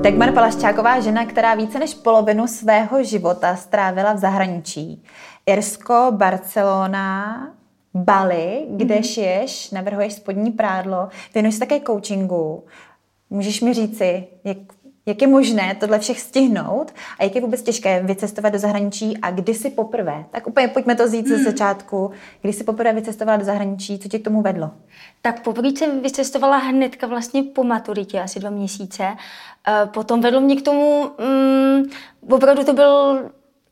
Dagmar Palaščáková, žena, která více než polovinu svého života strávila v zahraničí. Irsko, Barcelona, Bali, kde mm-hmm. šiješ, navrhuješ spodní prádlo, věnuješ se také coachingu. Můžeš mi říci, jak, jak je možné tohle všech stihnout a jak je vůbec těžké vycestovat do zahraničí a kdy si poprvé, tak úplně pojďme to zít mm. ze hmm. začátku, kdy si poprvé vycestovala do zahraničí, co tě k tomu vedlo? Tak poprvé jsem vycestovala hnedka vlastně po maturitě, asi dva měsíce. Eh, potom vedlo mě k tomu, um, opravdu to byl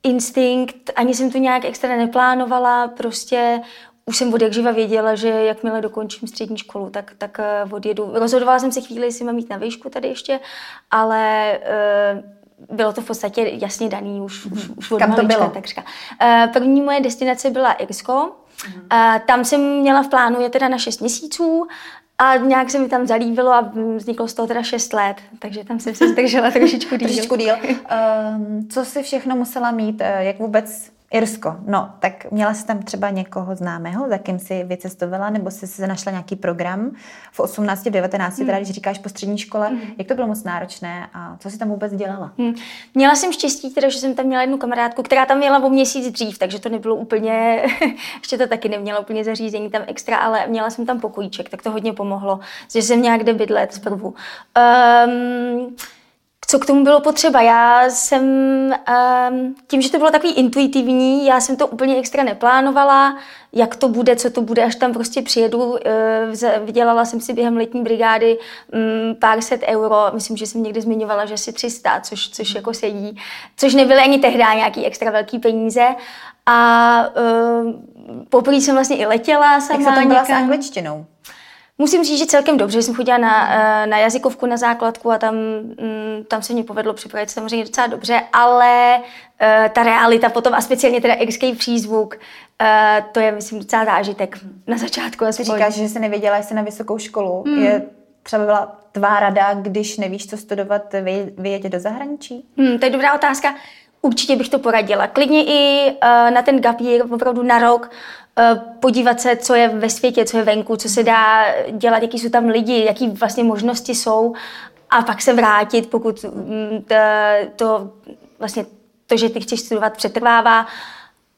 instinkt, ani jsem to nějak extra neplánovala, prostě už jsem od jak živa věděla, že jakmile dokončím střední školu, tak, tak eh, odjedu. Rozhodovala jsem se chvíli, jestli mám jít na výšku tady ještě, ale uh, bylo to v podstatě jasně daný už, už, už od Kam to bylo? takřka. Uh, první moje destinace byla Irsko. Uh, tam jsem měla v plánu je teda na 6 měsíců a nějak se mi tam zalíbilo a vzniklo z toho teda 6 let, takže tam jsem se zdržela trošičku díl. trošičku díl. Um, co si všechno musela mít, jak vůbec Irsko. No, tak měla jsi tam třeba někoho známého, za kým jsi vycestovala, nebo jsi si našla nějaký program v 18, 19, hmm. teda když říkáš po střední škole. Hmm. Jak to bylo moc náročné a co jsi tam vůbec dělala? Hmm. Měla jsem štěstí, teda, že jsem tam měla jednu kamarádku, která tam měla o měsíc dřív, takže to nebylo úplně, ještě to taky neměla úplně zařízení tam extra, ale měla jsem tam pokojíček, tak to hodně pomohlo, že jsem nějak kde bydlet zprvu. Um, co k tomu bylo potřeba. Já jsem, um, tím, že to bylo takový intuitivní, já jsem to úplně extra neplánovala, jak to bude, co to bude, až tam prostě přijedu. Uh, vydělala jsem si během letní brigády um, pár set euro, myslím, že jsem někdy zmiňovala, že asi 300, což, což jako sedí, což nebyly ani tehdy nějaký extra velký peníze. A uh, poprvé jsem vlastně i letěla sama. Jak se tam byla někam. s angličtinou? Musím říct, že celkem dobře. Jsem chodila na, eh, na jazykovku na základku a tam, mm, tam se mi povedlo připravit samozřejmě docela dobře, ale uh, ta realita potom a speciálně teda irský přízvuk, uh, to je, myslím, docela zážitek na začátku. Ty říkáš, že jsi nevěděla, jestli na vysokou školu. Hmm. Je třeba byla tvá rada, když nevíš, co studovat, vyjet do zahraničí? Hmm, to je dobrá otázka. Určitě bych to poradila. Klidně i uh, na ten gap year, opravdu na rok, uh, podívat se, co je ve světě, co je venku, co se dá dělat, jaký jsou tam lidi, jaký vlastně možnosti jsou a pak se vrátit, pokud mm, to, to vlastně to, že ty chceš studovat, přetrvává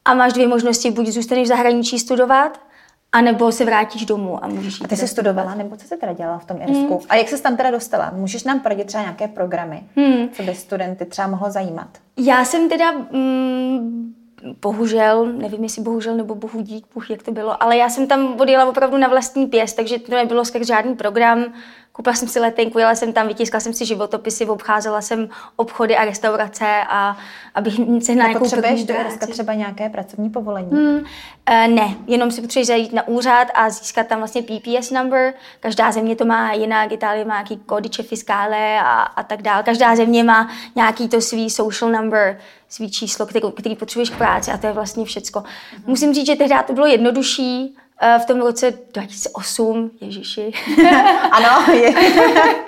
a máš dvě možnosti, buď zůstaneš v zahraničí studovat, a nebo se vrátíš domů a můžeš jít. A ty jsi studovala, nebo co jsi teda dělala v tom Irsku? Hmm. A jak jsi tam teda dostala? Můžeš nám poradit třeba nějaké programy, hmm. co by studenty třeba mohlo zajímat? Já jsem teda mm, bohužel, nevím jestli bohužel nebo bohu dík, bohu, jak to bylo, ale já jsem tam odjela opravdu na vlastní pěst, takže to nebylo skrz žádný program. Koupila jsem si letenku, jela jsem tam, vytiskla jsem si životopisy, obcházela jsem obchody a restaurace, a abych se na nějakou Potřebuješ do Irska třeba nějaké pracovní povolení? Hmm, uh, ne, jenom si potřebuješ zajít na úřad a získat tam vlastně PPS number. Každá země to má jinak, Itálie má nějaký kodiče fiskále a, a tak dále. Každá země má nějaký to svý social number, svý číslo, který, který potřebuješ k práci a to je vlastně všecko. Mm-hmm. Musím říct, že tehdy to bylo jednodušší, eh, v tom roce 2008, ježiši. ano, je.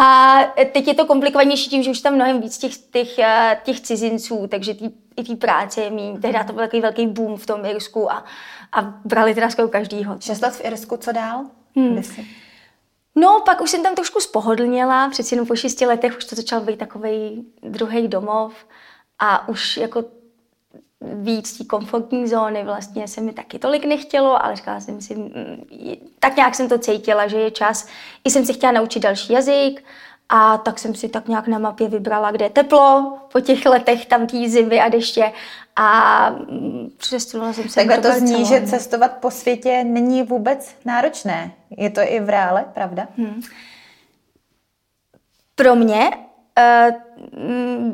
A teď je to komplikovanější tím, že už tam mnohem víc těch, těch, eh, těch cizinců, takže tý, i té práce je méně. Tehdy to byl takový velký boom v tom Irsku a, a brali teda skoro každýho. Šest let v Irsku, co dál? Hmm. No, pak už jsem tam trošku spohodlněla, přeci jenom po šesti letech už to začal být takový druhý domov a už jako víc té komfortní zóny vlastně se mi taky tolik nechtělo, ale říkala jsem si, mm, tak nějak jsem to cítila, že je čas. I jsem si chtěla naučit další jazyk a tak jsem si tak nějak na mapě vybrala, kde je teplo po těch letech tam té zimy a deště a mm, přestunula jsem se Takhle to zní, že cestovat po světě není vůbec náročné. Je to i v reále, pravda? Hmm. Pro mě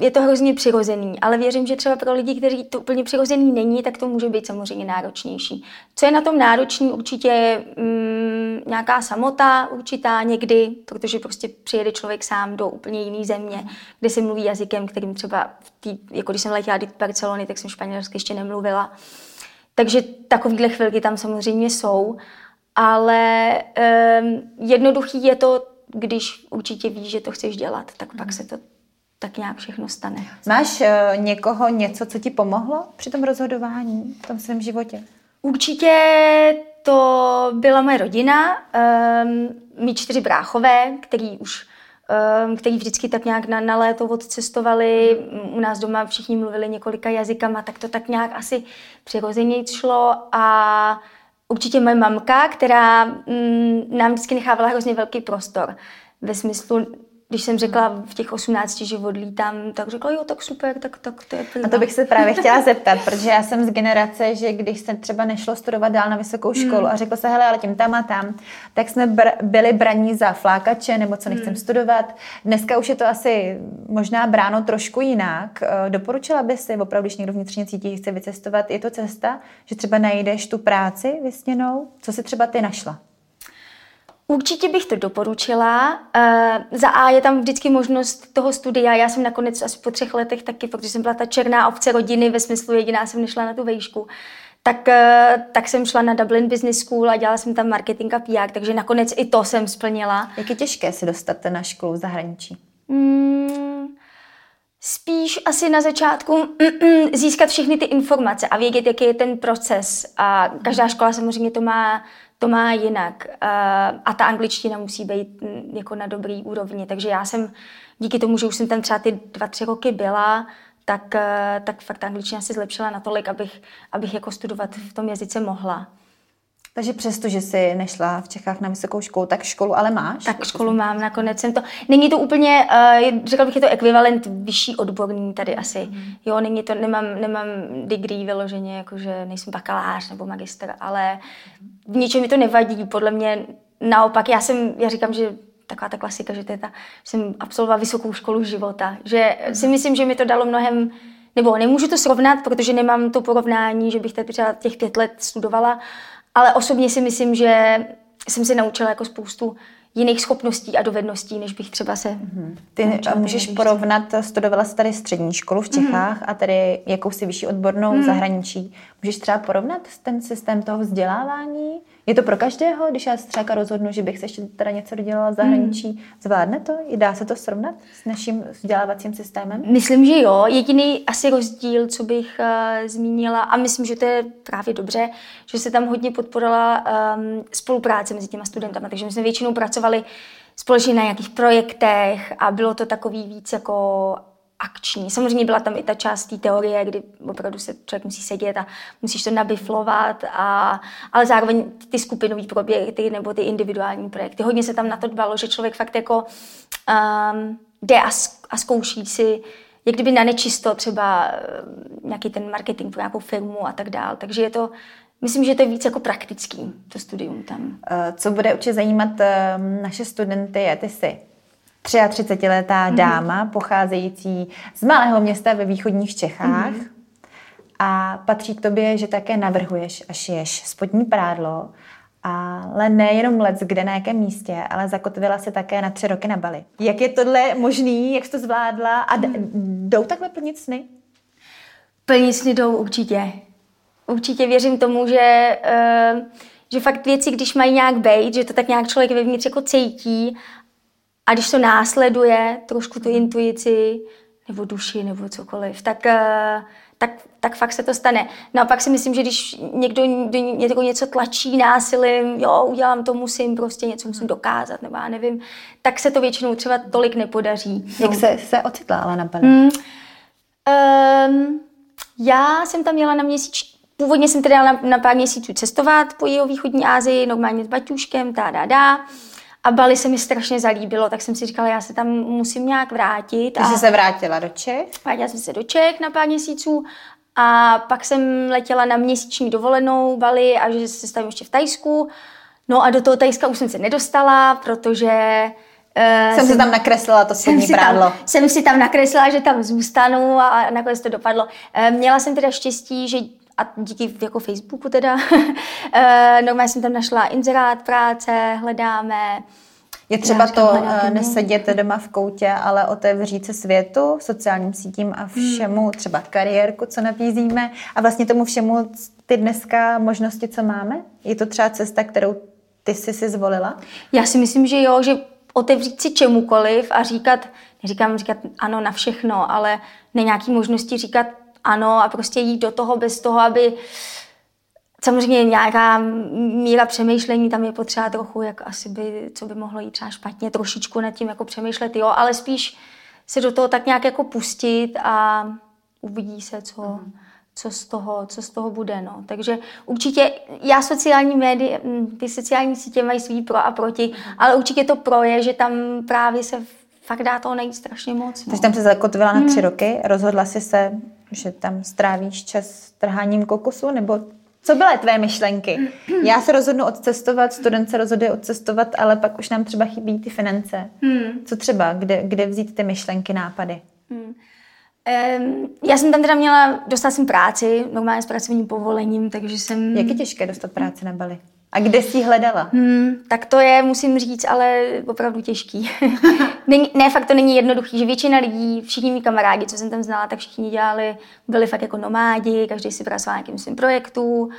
je to hrozně přirozený, ale věřím, že třeba pro lidi, kteří to úplně přirozený není, tak to může být samozřejmě náročnější. Co je na tom náročný, určitě mm, nějaká samota určitá někdy, protože prostě přijede člověk sám do úplně jiné země, kde se mluví jazykem, kterým třeba, v tý, jako když jsem letěla do Barcelony, tak jsem španělsky ještě nemluvila. Takže takovéhle chvilky tam samozřejmě jsou, ale um, jednoduchý je to když určitě víš, že to chceš dělat, tak pak se to tak nějak všechno stane. Máš uh, někoho něco, co ti pomohlo při tom rozhodování v tom svém životě? Určitě to byla moje rodina, um, mý čtyři bráchové, který už ehm, který vždycky tak nějak na, na léto odcestovali. U nás doma všichni mluvili několika jazykama, tak to tak nějak asi přirozeně šlo a určitě moje mamka, která mm, nám vždycky nechávala hrozně velký prostor. Ve smyslu, když jsem řekla v těch 18, že odlítám, tak řekla, jo, tak super, tak, tak to je prima. A to bych se právě chtěla zeptat, protože já jsem z generace, že když se třeba nešlo studovat dál na vysokou hmm. školu hmm. a řekla se, hele, ale tím tam a tam, tak jsme br- byli braní za flákače nebo co nechcem hmm. studovat. Dneska už je to asi možná bráno trošku jinak. Eh, doporučila by si, opravdu, když někdo vnitřně cítí, chce vycestovat, je to cesta, že třeba najdeš tu práci vysněnou? Co si třeba ty našla? Určitě bych to doporučila. Uh, za A je tam vždycky možnost toho studia. Já jsem nakonec asi po třech letech taky, protože jsem byla ta černá ovce rodiny, ve smyslu jediná jsem nešla na tu vejšku, tak, uh, tak jsem šla na Dublin Business School a dělala jsem tam marketing a PR, takže nakonec i to jsem splnila. Jak je těžké si dostat na školu v zahraničí? Mm, spíš asi na začátku získat všechny ty informace a vědět, jaký je ten proces. A každá škola samozřejmě to má to má jinak. A ta angličtina musí být mm, jako na dobrý úrovni. Takže já jsem díky tomu, že už jsem tam třeba ty dva, tři roky byla, tak, eh, tak fakt ta angličtina se zlepšila natolik, abych, abych jako studovat v tom jazyce mohla. Takže přesto, že jsi nešla v Čechách na vysokou školu, tak školu ale máš? Tak školu mám, nakonec jsem to. Není to úplně, uh, řekla bych, je to ekvivalent vyšší odborný tady asi. Mm. Jo, není to, nemám, nemám degree vyloženě, jakože nejsem bakalář nebo magister, ale v ničem mi to nevadí. Podle mě naopak, já jsem, já říkám, že taková ta klasika, že to je ta, jsem absolvovala vysokou školu života. Že mm. si myslím, že mi to dalo mnohem, nebo nemůžu to srovnat, protože nemám to porovnání, že bych tady třeba těch pět let studovala, ale osobně si myslím, že jsem se naučila jako spoustu jiných schopností a dovedností, než bych třeba se mm-hmm. Ty můžeš porovnat, studovala jsi tady střední školu v Čechách mm-hmm. a tady jakousi vyšší odbornou mm. zahraničí. Můžeš třeba porovnat ten systém toho vzdělávání? Je to pro každého, když já se třeba rozhodnu, že bych se ještě teda něco dodělala v zahraničí, hmm. zvládne to? Dá se to srovnat s naším vzdělávacím systémem? Myslím, že jo. Jediný asi rozdíl, co bych uh, zmínila, a myslím, že to je právě dobře, že se tam hodně podporila um, spolupráce mezi těma studentama, takže my jsme většinou pracovali společně na nějakých projektech a bylo to takový víc jako akční. Samozřejmě byla tam i ta část té teorie, kdy opravdu se člověk musí sedět a musíš to nabiflovat, a, ale zároveň ty skupinové projekty nebo ty individuální projekty. Hodně se tam na to dbalo, že člověk fakt jako um, jde a, a zkouší si, jak kdyby na nečisto třeba uh, nějaký ten marketing pro nějakou firmu a tak dál. Takže je to, Myslím, že to je víc jako praktický, to studium tam. Eh, co bude určitě zajímat ehm, naše studenty, je ty si 33-letá mm-hmm. dáma pocházející z malého města ve východních Čechách. Mm-hmm. A patří k tobě, že také navrhuješ a šiješ spodní prádlo, ale nejenom let, kde na jakém místě, ale zakotvila se také na tři roky na Bali. Jak je tohle možný, jak jsi to zvládla a d- mm. jdou takhle plnit sny? Plnit sny jdou určitě. Určitě věřím tomu, že, uh, že fakt věci, když mají nějak být, že to tak nějak člověk vevnitř jako cítí a když to následuje trošku tu intuici nebo duši nebo cokoliv, tak, eh, tak, tak fakt se to stane. Naopak si myslím, že když někdo, někdo něco tlačí násilím, jo, udělám to, musím, prostě něco musím dokázat, nebo já nevím, tak se to většinou třeba tolik nepodaří. Jak no. se, se ocitla ale na Bali? Hmm. Um, já jsem tam měla na měsíc, původně jsem teda na, na pár měsíců cestovat po jeho východní Asii, normálně s baťuškem, tá, dá, dá. A Bali se mi strašně zalíbilo, tak jsem si říkala, já se tam musím nějak vrátit. Ty jsi se vrátila do Čech? Vrátila jsem se do Čech na pár měsíců a pak jsem letěla na měsíční dovolenou Bali a že se stavím ještě v Tajsku. No a do toho Tajska už jsem se nedostala, protože Uh, jsem si tam nakreslila to spodní prádlo. Tam, jsem si tam nakreslila, že tam zůstanu a nakonec to dopadlo. Uh, měla jsem teda štěstí, že a díky jako Facebooku teda, eh, normálně jsem tam našla inzerát práce, hledáme. Je třeba to eh, nesedět doma v koutě, ale otevřít se světu, sociálním sítím a všemu, hmm. třeba kariérku, co nabízíme a vlastně tomu všemu ty dneska možnosti, co máme? Je to třeba cesta, kterou ty jsi si zvolila? Já si myslím, že jo, že otevřít si čemukoliv a říkat, neříkám říkat ano na všechno, ale ne nějaký možnosti říkat ano a prostě jít do toho bez toho, aby Samozřejmě nějaká míra přemýšlení tam je potřeba trochu, jak asi by, co by mohlo jít třeba špatně, trošičku nad tím jako přemýšlet, jo, ale spíš se do toho tak nějak jako pustit a uvidí se, co, mm. co, z, toho, co z toho bude. No. Takže určitě, já sociální média, hm, ty sociální sítě mají svý pro a proti, mm. ale určitě to pro je, že tam právě se fakt dá toho najít strašně moc. No. Takže tam se zakotvila na tři mm. roky, rozhodla si se, že tam strávíš čas trháním kokosu, nebo co byly tvé myšlenky? Já se rozhodnu odcestovat, student se rozhoduje odcestovat, ale pak už nám třeba chybí ty finance. Hmm. Co třeba? Kde, kde vzít ty myšlenky, nápady? Hmm. Um, já jsem tam teda měla, dostala jsem práci, normálně s pracovním povolením, takže jsem... Jak je těžké dostat práci na Bali? A kde jsi ji hledala? Hmm, tak to je, musím říct, ale opravdu těžký. není, ne, fakt to není jednoduchý, že většina lidí, všichni mý kamarádi, co jsem tam znala, tak všichni dělali, byli fakt jako nomádi, každý si pracoval nějakým svým projektu.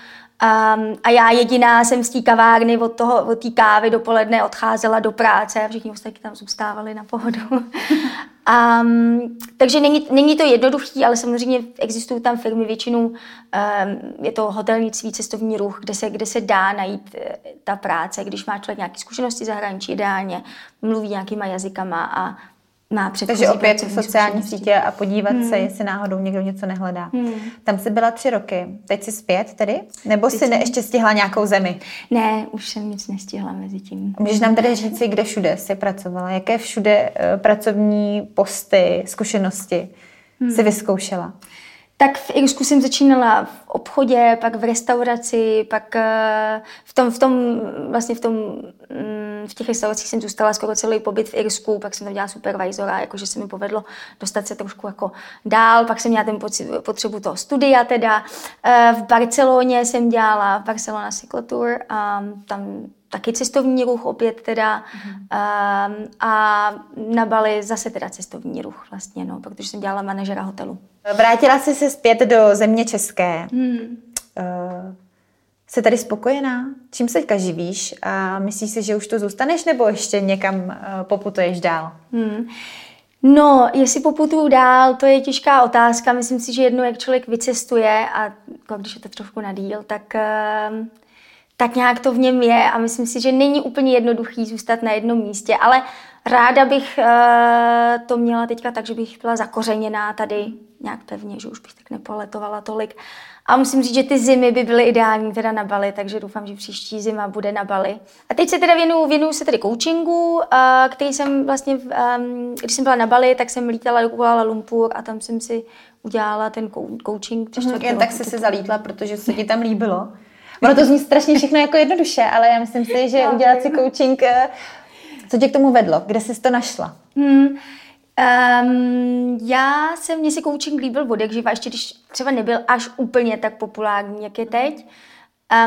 Um, a já jediná jsem z té kavárny od, toho, od té kávy dopoledne odcházela do práce a všichni ostatní tam zůstávali na pohodu. um, takže není, není to jednoduchý, ale samozřejmě existují tam firmy, většinou um, je to hotelnictví, cestovní ruch, kde se, kde se dá najít uh, ta práce, když má člověk nějaké zkušenosti zahraničí, ideálně mluví nějakýma jazykama a má Takže opět sociální sítě a podívat hmm. se, jestli náhodou někdo něco nehledá. Hmm. Tam jsi byla tři roky. Teď jsi zpět tedy? Nebo Teď jsi ne, ještě stihla nějakou zemi? Ne, už jsem nic nestihla mezi tím. Můžeš nám tady říct, kde všude jsi pracovala? Jaké všude uh, pracovní posty, zkušenosti hmm. jsi vyzkoušela? Tak v Irsku jsem začínala v obchodě, pak v restauraci, pak eh, v tom, v tom, vlastně v tom, mm, v těch restauracích jsem zůstala skoro celý pobyt v Irsku, pak jsem tam dělala supervisora, jakože se mi povedlo dostat se trošku jako dál, pak jsem měla ten potřebu toho studia teda. Eh, v Barceloně jsem dělala Barcelona Cyclotour a tam taky cestovní ruch opět teda mm-hmm. um, a na Bali zase teda cestovní ruch vlastně, no, protože jsem dělala manažera hotelu. Vrátila jsi se zpět do země české. Hmm. Uh, jsi tady spokojená? Čím se teďka živíš? A myslíš si, že už tu zůstaneš nebo ještě někam uh, poputuješ dál? Hmm. No, jestli poputuju dál, to je těžká otázka. Myslím si, že jednou, jak člověk vycestuje a jako když je to trošku na díl, tak uh, tak nějak to v něm je a myslím si, že není úplně jednoduchý zůstat na jednom místě, ale ráda bych uh, to měla teďka tak, že bych byla zakořeněná tady nějak pevně, že už bych tak nepoletovala tolik. A musím říct, že ty zimy by byly ideální teda na Bali, takže doufám, že příští zima bude na Bali. A teď se teda věnuju, věnuju se tedy coachingu, uh, který jsem vlastně, když jsem byla na Bali, tak jsem lítala do Kuala Lumpur a tam jsem si udělala ten coaching. Mm, jen tak se si zalítla, protože se ti tam líbilo. Ono to zní strašně všechno jako jednoduše, ale já myslím si, že udělat si coaching, eh, co tě k tomu vedlo? Kde jsi to našla? Hmm. Um, já jsem, mně si coaching líbil od jak živa, ještě když třeba nebyl až úplně tak populární, jak je teď.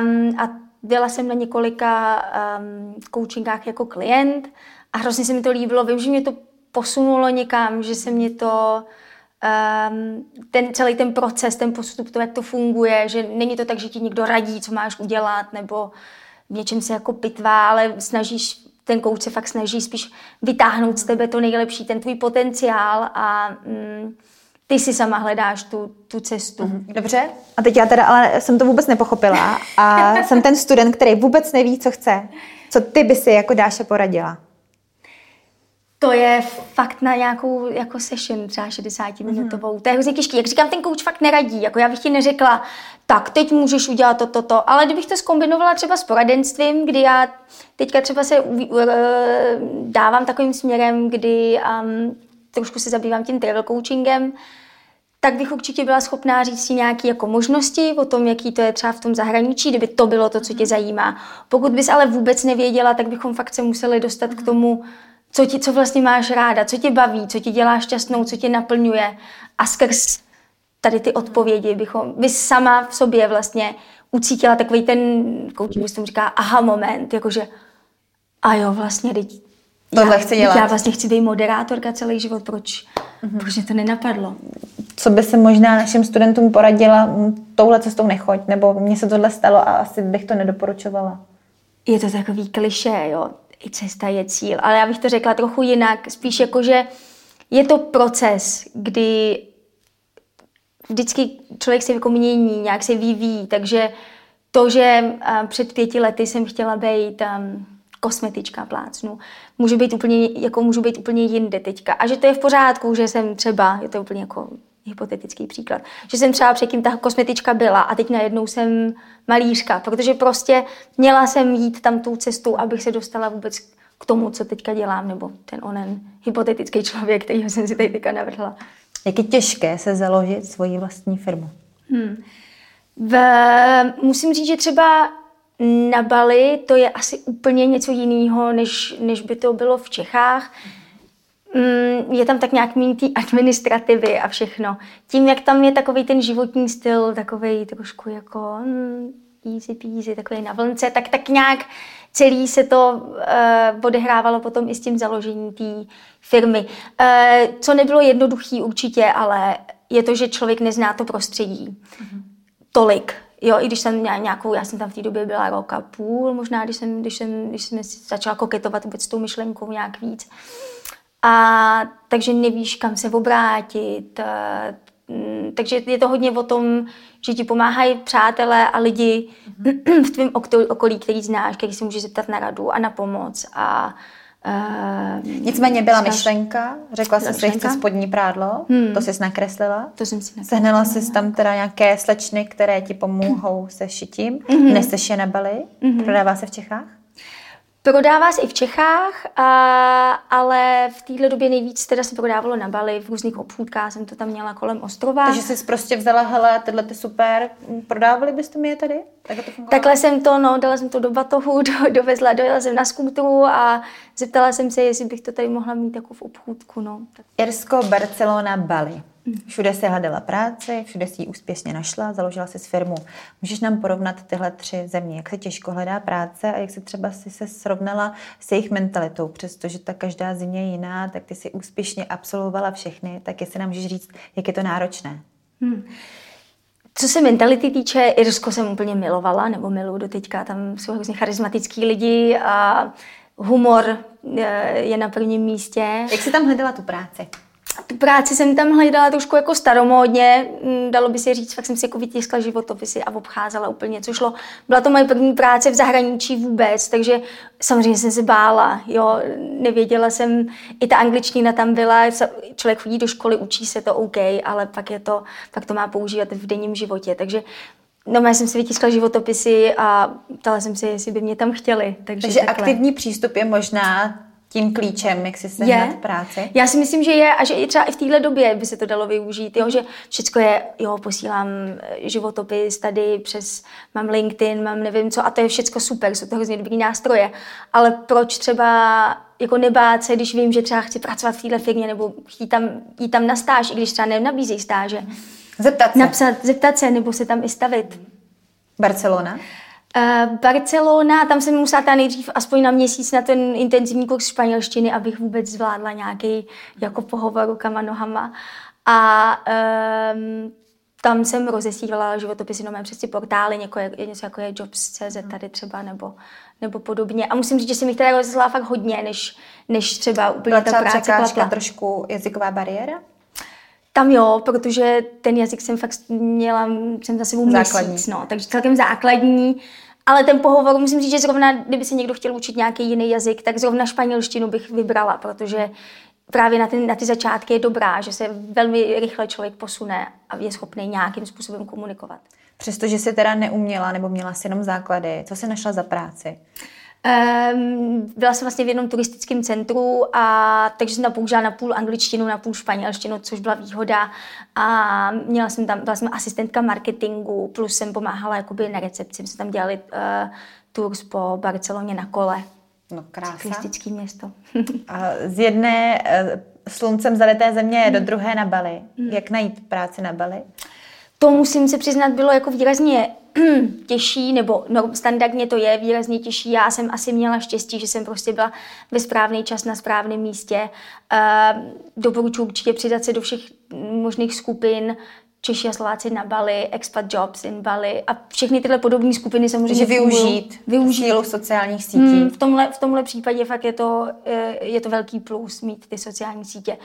Um, a byla jsem na několika um, coachingách jako klient a hrozně se mi to líbilo. Vím, že mě to posunulo někam, že se mě to um, ten celý ten proces, ten postup, to, jak to funguje, že není to tak, že ti někdo radí, co máš udělat, nebo v něčem se jako pitvá, ale snažíš, ten kouč se fakt snaží spíš vytáhnout z tebe to nejlepší, ten tvůj potenciál a mm, ty si sama hledáš tu, tu cestu. Mhm. Dobře. A teď já teda ale jsem to vůbec nepochopila a jsem ten student, který vůbec neví, co chce. Co ty by si jako Dáše poradila? To je fakt na nějakou jako session, třeba 60 minutovou. Mm. To je hrozně těžký. Jak říkám, ten coach fakt neradí. Jako já bych ti neřekla, tak teď můžeš udělat toto, to, to. Ale kdybych to skombinovala třeba s poradenstvím, kdy já teďka třeba se uh, dávám takovým směrem, kdy um, trošku se zabývám tím travel coachingem, tak bych určitě byla schopná říct si nějaké jako možnosti o tom, jaký to je třeba v tom zahraničí, kdyby to bylo to, co tě zajímá. Pokud bys ale vůbec nevěděla, tak bychom fakt se museli dostat k tomu, co, ti, co vlastně máš ráda, co tě baví, co tě dělá šťastnou, co tě naplňuje. A skrz tady ty odpovědi bychom, by sama v sobě vlastně ucítila takový ten, coaching bys tomu říká, aha moment, jakože a jo, vlastně, teď Tohle já, chci dělat. já vlastně chci být moderátorka celý život, proč, mm-hmm. proč mě to nenapadlo. Co by se možná našim studentům poradila, touhle cestou nechoď, nebo mně se tohle stalo a asi bych to nedoporučovala. Je to takový kliše, jo i cesta je cíl. Ale já bych to řekla trochu jinak, spíš jako, že je to proces, kdy vždycky člověk se jako mění, nějak se vyvíjí, takže to, že před pěti lety jsem chtěla být um, kosmetička plácnu, může být úplně, jako můžu být úplně jinde teďka. A že to je v pořádku, že jsem třeba, je to úplně jako hypotetický příklad, že jsem třeba předtím ta kosmetička byla a teď najednou jsem malířka, protože prostě měla jsem jít tam tou cestou, abych se dostala vůbec k tomu, co teďka dělám, nebo ten onen hypotetický člověk, který jsem si tady teďka navrhla. Jak je těžké se založit svoji vlastní firmu? Hmm. V, musím říct, že třeba na Bali to je asi úplně něco jiného, než, než by to bylo v Čechách. Mm, je tam tak nějak méně té administrativy a všechno. Tím, jak tam je takový ten životní styl, takový trošku jako mm, easy peasy, takový na vlnce, tak tak nějak celý se to uh, odehrávalo potom i s tím založením té firmy. Uh, co nebylo jednoduchý určitě, ale je to, že člověk nezná to prostředí mm-hmm. tolik. Jo, i když jsem měla nějakou, já jsem tam v té době byla rok a půl, možná, když jsem, když jsem, když jsem začala koketovat vůbec s tou myšlenkou nějak víc. A takže nevíš, kam se obrátit. Mm, takže je to hodně o tom, že ti pomáhají přátelé a lidi mm-hmm. v tvém okolí, který znáš, který si můžeš zeptat na radu a na pomoc. A, Uh, Nicméně byla znáš, myšlenka, řekla jsi, že chci spodní prádlo, hmm. to jsi nakreslila. To jsem si nakreslila. Sehnala jsi tam teda nějaké slečny, které ti pomohou se šitím. Mm-hmm. Neseš je na Bali, mm-hmm. prodává se v Čechách? Prodává se i v Čechách, a, ale v téhle době nejvíc teda se prodávalo na Bali, v různých obchůdkách jsem to tam měla kolem ostrova. Takže jsi prostě vzala, hele, tyhle ty super, prodávali byste mi je tady? Tak to Takhle jsem to, no, dala jsem to do batohu, do, dovezla, dojela jsem na skutru a zeptala jsem se, jestli bych to tady mohla mít jako v obchůdku, no. Irsko, Barcelona, Bali. Všude si hledala práci, všude si ji úspěšně našla, založila si firmu. Můžeš nám porovnat tyhle tři země, jak se těžko hledá práce a jak se třeba si se srovnala s jejich mentalitou, přestože ta každá země je jiná, tak ty si úspěšně absolvovala všechny, tak jestli nám můžeš říct, jak je to náročné. Hmm. Co se mentality týče, Irsko jsem úplně milovala, nebo miluju do teďka, tam jsou hrozně charismatický lidi a humor je na prvním místě. Jak jsi tam hledala tu práci? Tu práci jsem tam hledala trošku jako staromódně, mm, dalo by se říct, fakt jsem si jako vytiskla životopisy a obcházela úplně, co šlo. Byla to moje první práce v zahraničí vůbec, takže samozřejmě jsem se bála, jo, nevěděla jsem, i ta angličtina tam byla, člověk chodí do školy, učí se to OK, ale pak je to, pak to má používat v denním životě, takže No, já jsem si vytiskla životopisy a ptala jsem se, jestli by mě tam chtěli. Takže, takže aktivní přístup je možná tím klíčem, jak si sehnat je. práci? Já si myslím, že je a že i třeba i v téhle době by se to dalo využít, jo, že všechno je, jo, posílám eh, životopis tady přes, mám LinkedIn, mám nevím co a to je všechno super, jsou to hrozně dobrý nástroje, ale proč třeba jako nebát se, když vím, že třeba chci pracovat v téhle firmě nebo jít tam, jít tam na stáž, i když třeba nenabízí stáže. Zeptat se. Napsat, zeptat se nebo se tam i stavit. Barcelona? Uh, Barcelona, tam jsem musela ta nejdřív aspoň na měsíc na ten intenzivní kurz španělštiny, abych vůbec zvládla nějaký jako pohovor rukama, nohama. A um, tam jsem rozesílala životopisy nové přes ty portály, něco, něco jako je Jobs.cz tady třeba, nebo, nebo podobně. A musím říct, že jsem jich teda rozeslala fakt hodně, než, než třeba úplně Byla ta práce klapla. trošku jazyková bariéra? Tam jo, protože ten jazyk jsem fakt měla, jsem zase měsíc, no, takže celkem základní. Ale ten pohovor, musím říct, že zrovna, kdyby se někdo chtěl učit nějaký jiný jazyk, tak zrovna španělštinu bych vybrala, protože právě na ty, na ty začátky je dobrá, že se velmi rychle člověk posune a je schopný nějakým způsobem komunikovat. Přestože jsi teda neuměla nebo měla si jenom základy, co jsi našla za práci? Um, byla jsem vlastně v jednom turistickém centru, a takže jsem tam použila na půl angličtinu, na půl španělštinu, což byla výhoda. A měla jsem tam, byla jsem asistentka marketingu, plus jsem pomáhala jakoby na recepci. My jsme tam dělali uh, tours po Barceloně na kole. No krása. Turistické město. a z jedné uh, sluncem zalité země hmm. do druhé na Bali. Hmm. Jak najít práci na Bali? To musím se přiznat, bylo jako výrazně těžší, nebo no, standardně to je výrazně těžší. Já jsem asi měla štěstí, že jsem prostě byla ve správný čas na správném místě. Uh, doporučuji určitě přidat se do všech možných skupin, Češi a Slováci na Bali, expat jobs in Bali a všechny tyhle podobné skupiny samozřejmě Takže využít, využít sílu sociálních sítí. Hmm, v, tomhle, v tomhle případě fakt je to, je to velký plus mít ty sociální sítě.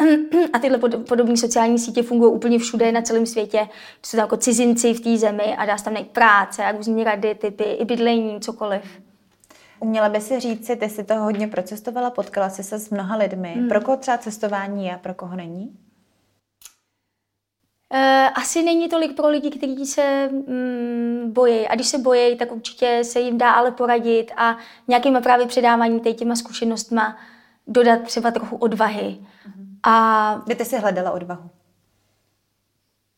A tyhle podobné sociální sítě fungují úplně všude na celém světě. Jsou tam jako cizinci v té zemi a dá se tam najít práce a různé rady, typy, i bydlení, cokoliv. Uměla by si říct, ty jsi to hodně procestovala, potkala jsi se s mnoha lidmi. Hmm. Pro koho třeba cestování je a pro koho není? Uh, asi není tolik pro lidi, kteří se mm, bojí. A když se bojí, tak určitě se jim dá ale poradit a nějakýma právě předávání těma zkušenostma dodat třeba trochu odvahy. Uh-huh. A Kde ty jsi hledala odvahu?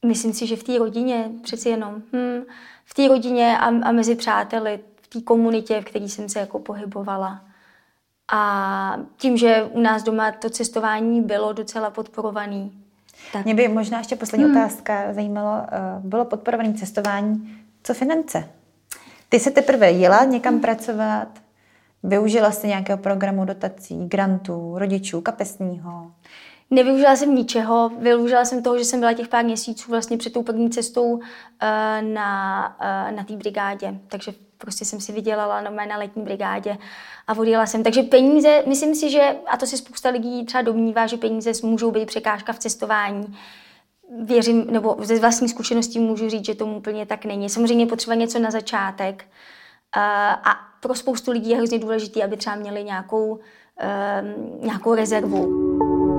Myslím si, že v té rodině přeci jenom. Hm, v té rodině a, a mezi přáteli, v té komunitě, v které jsem se jako pohybovala. A tím, že u nás doma to cestování bylo docela podporované, tak. Mě by možná ještě poslední hmm. otázka zajímalo, eh, bylo podporované cestování, co finance? Ty se teprve jela někam hmm. pracovat, využila jsi nějakého programu dotací, grantů, rodičů, kapesního? Nevyužila jsem ničeho, využila jsem toho, že jsem byla těch pár měsíců vlastně před tou první cestou uh, na, uh, na té brigádě, takže prostě jsem si vydělala na, na letní brigádě a odjela jsem. Takže peníze, myslím si, že, a to si spousta lidí třeba domnívá, že peníze můžou být překážka v cestování. Věřím, nebo ze vlastní zkušeností můžu říct, že tomu úplně tak není. Samozřejmě potřeba něco na začátek. A pro spoustu lidí je hrozně důležité, aby třeba měli nějakou, nějakou rezervu.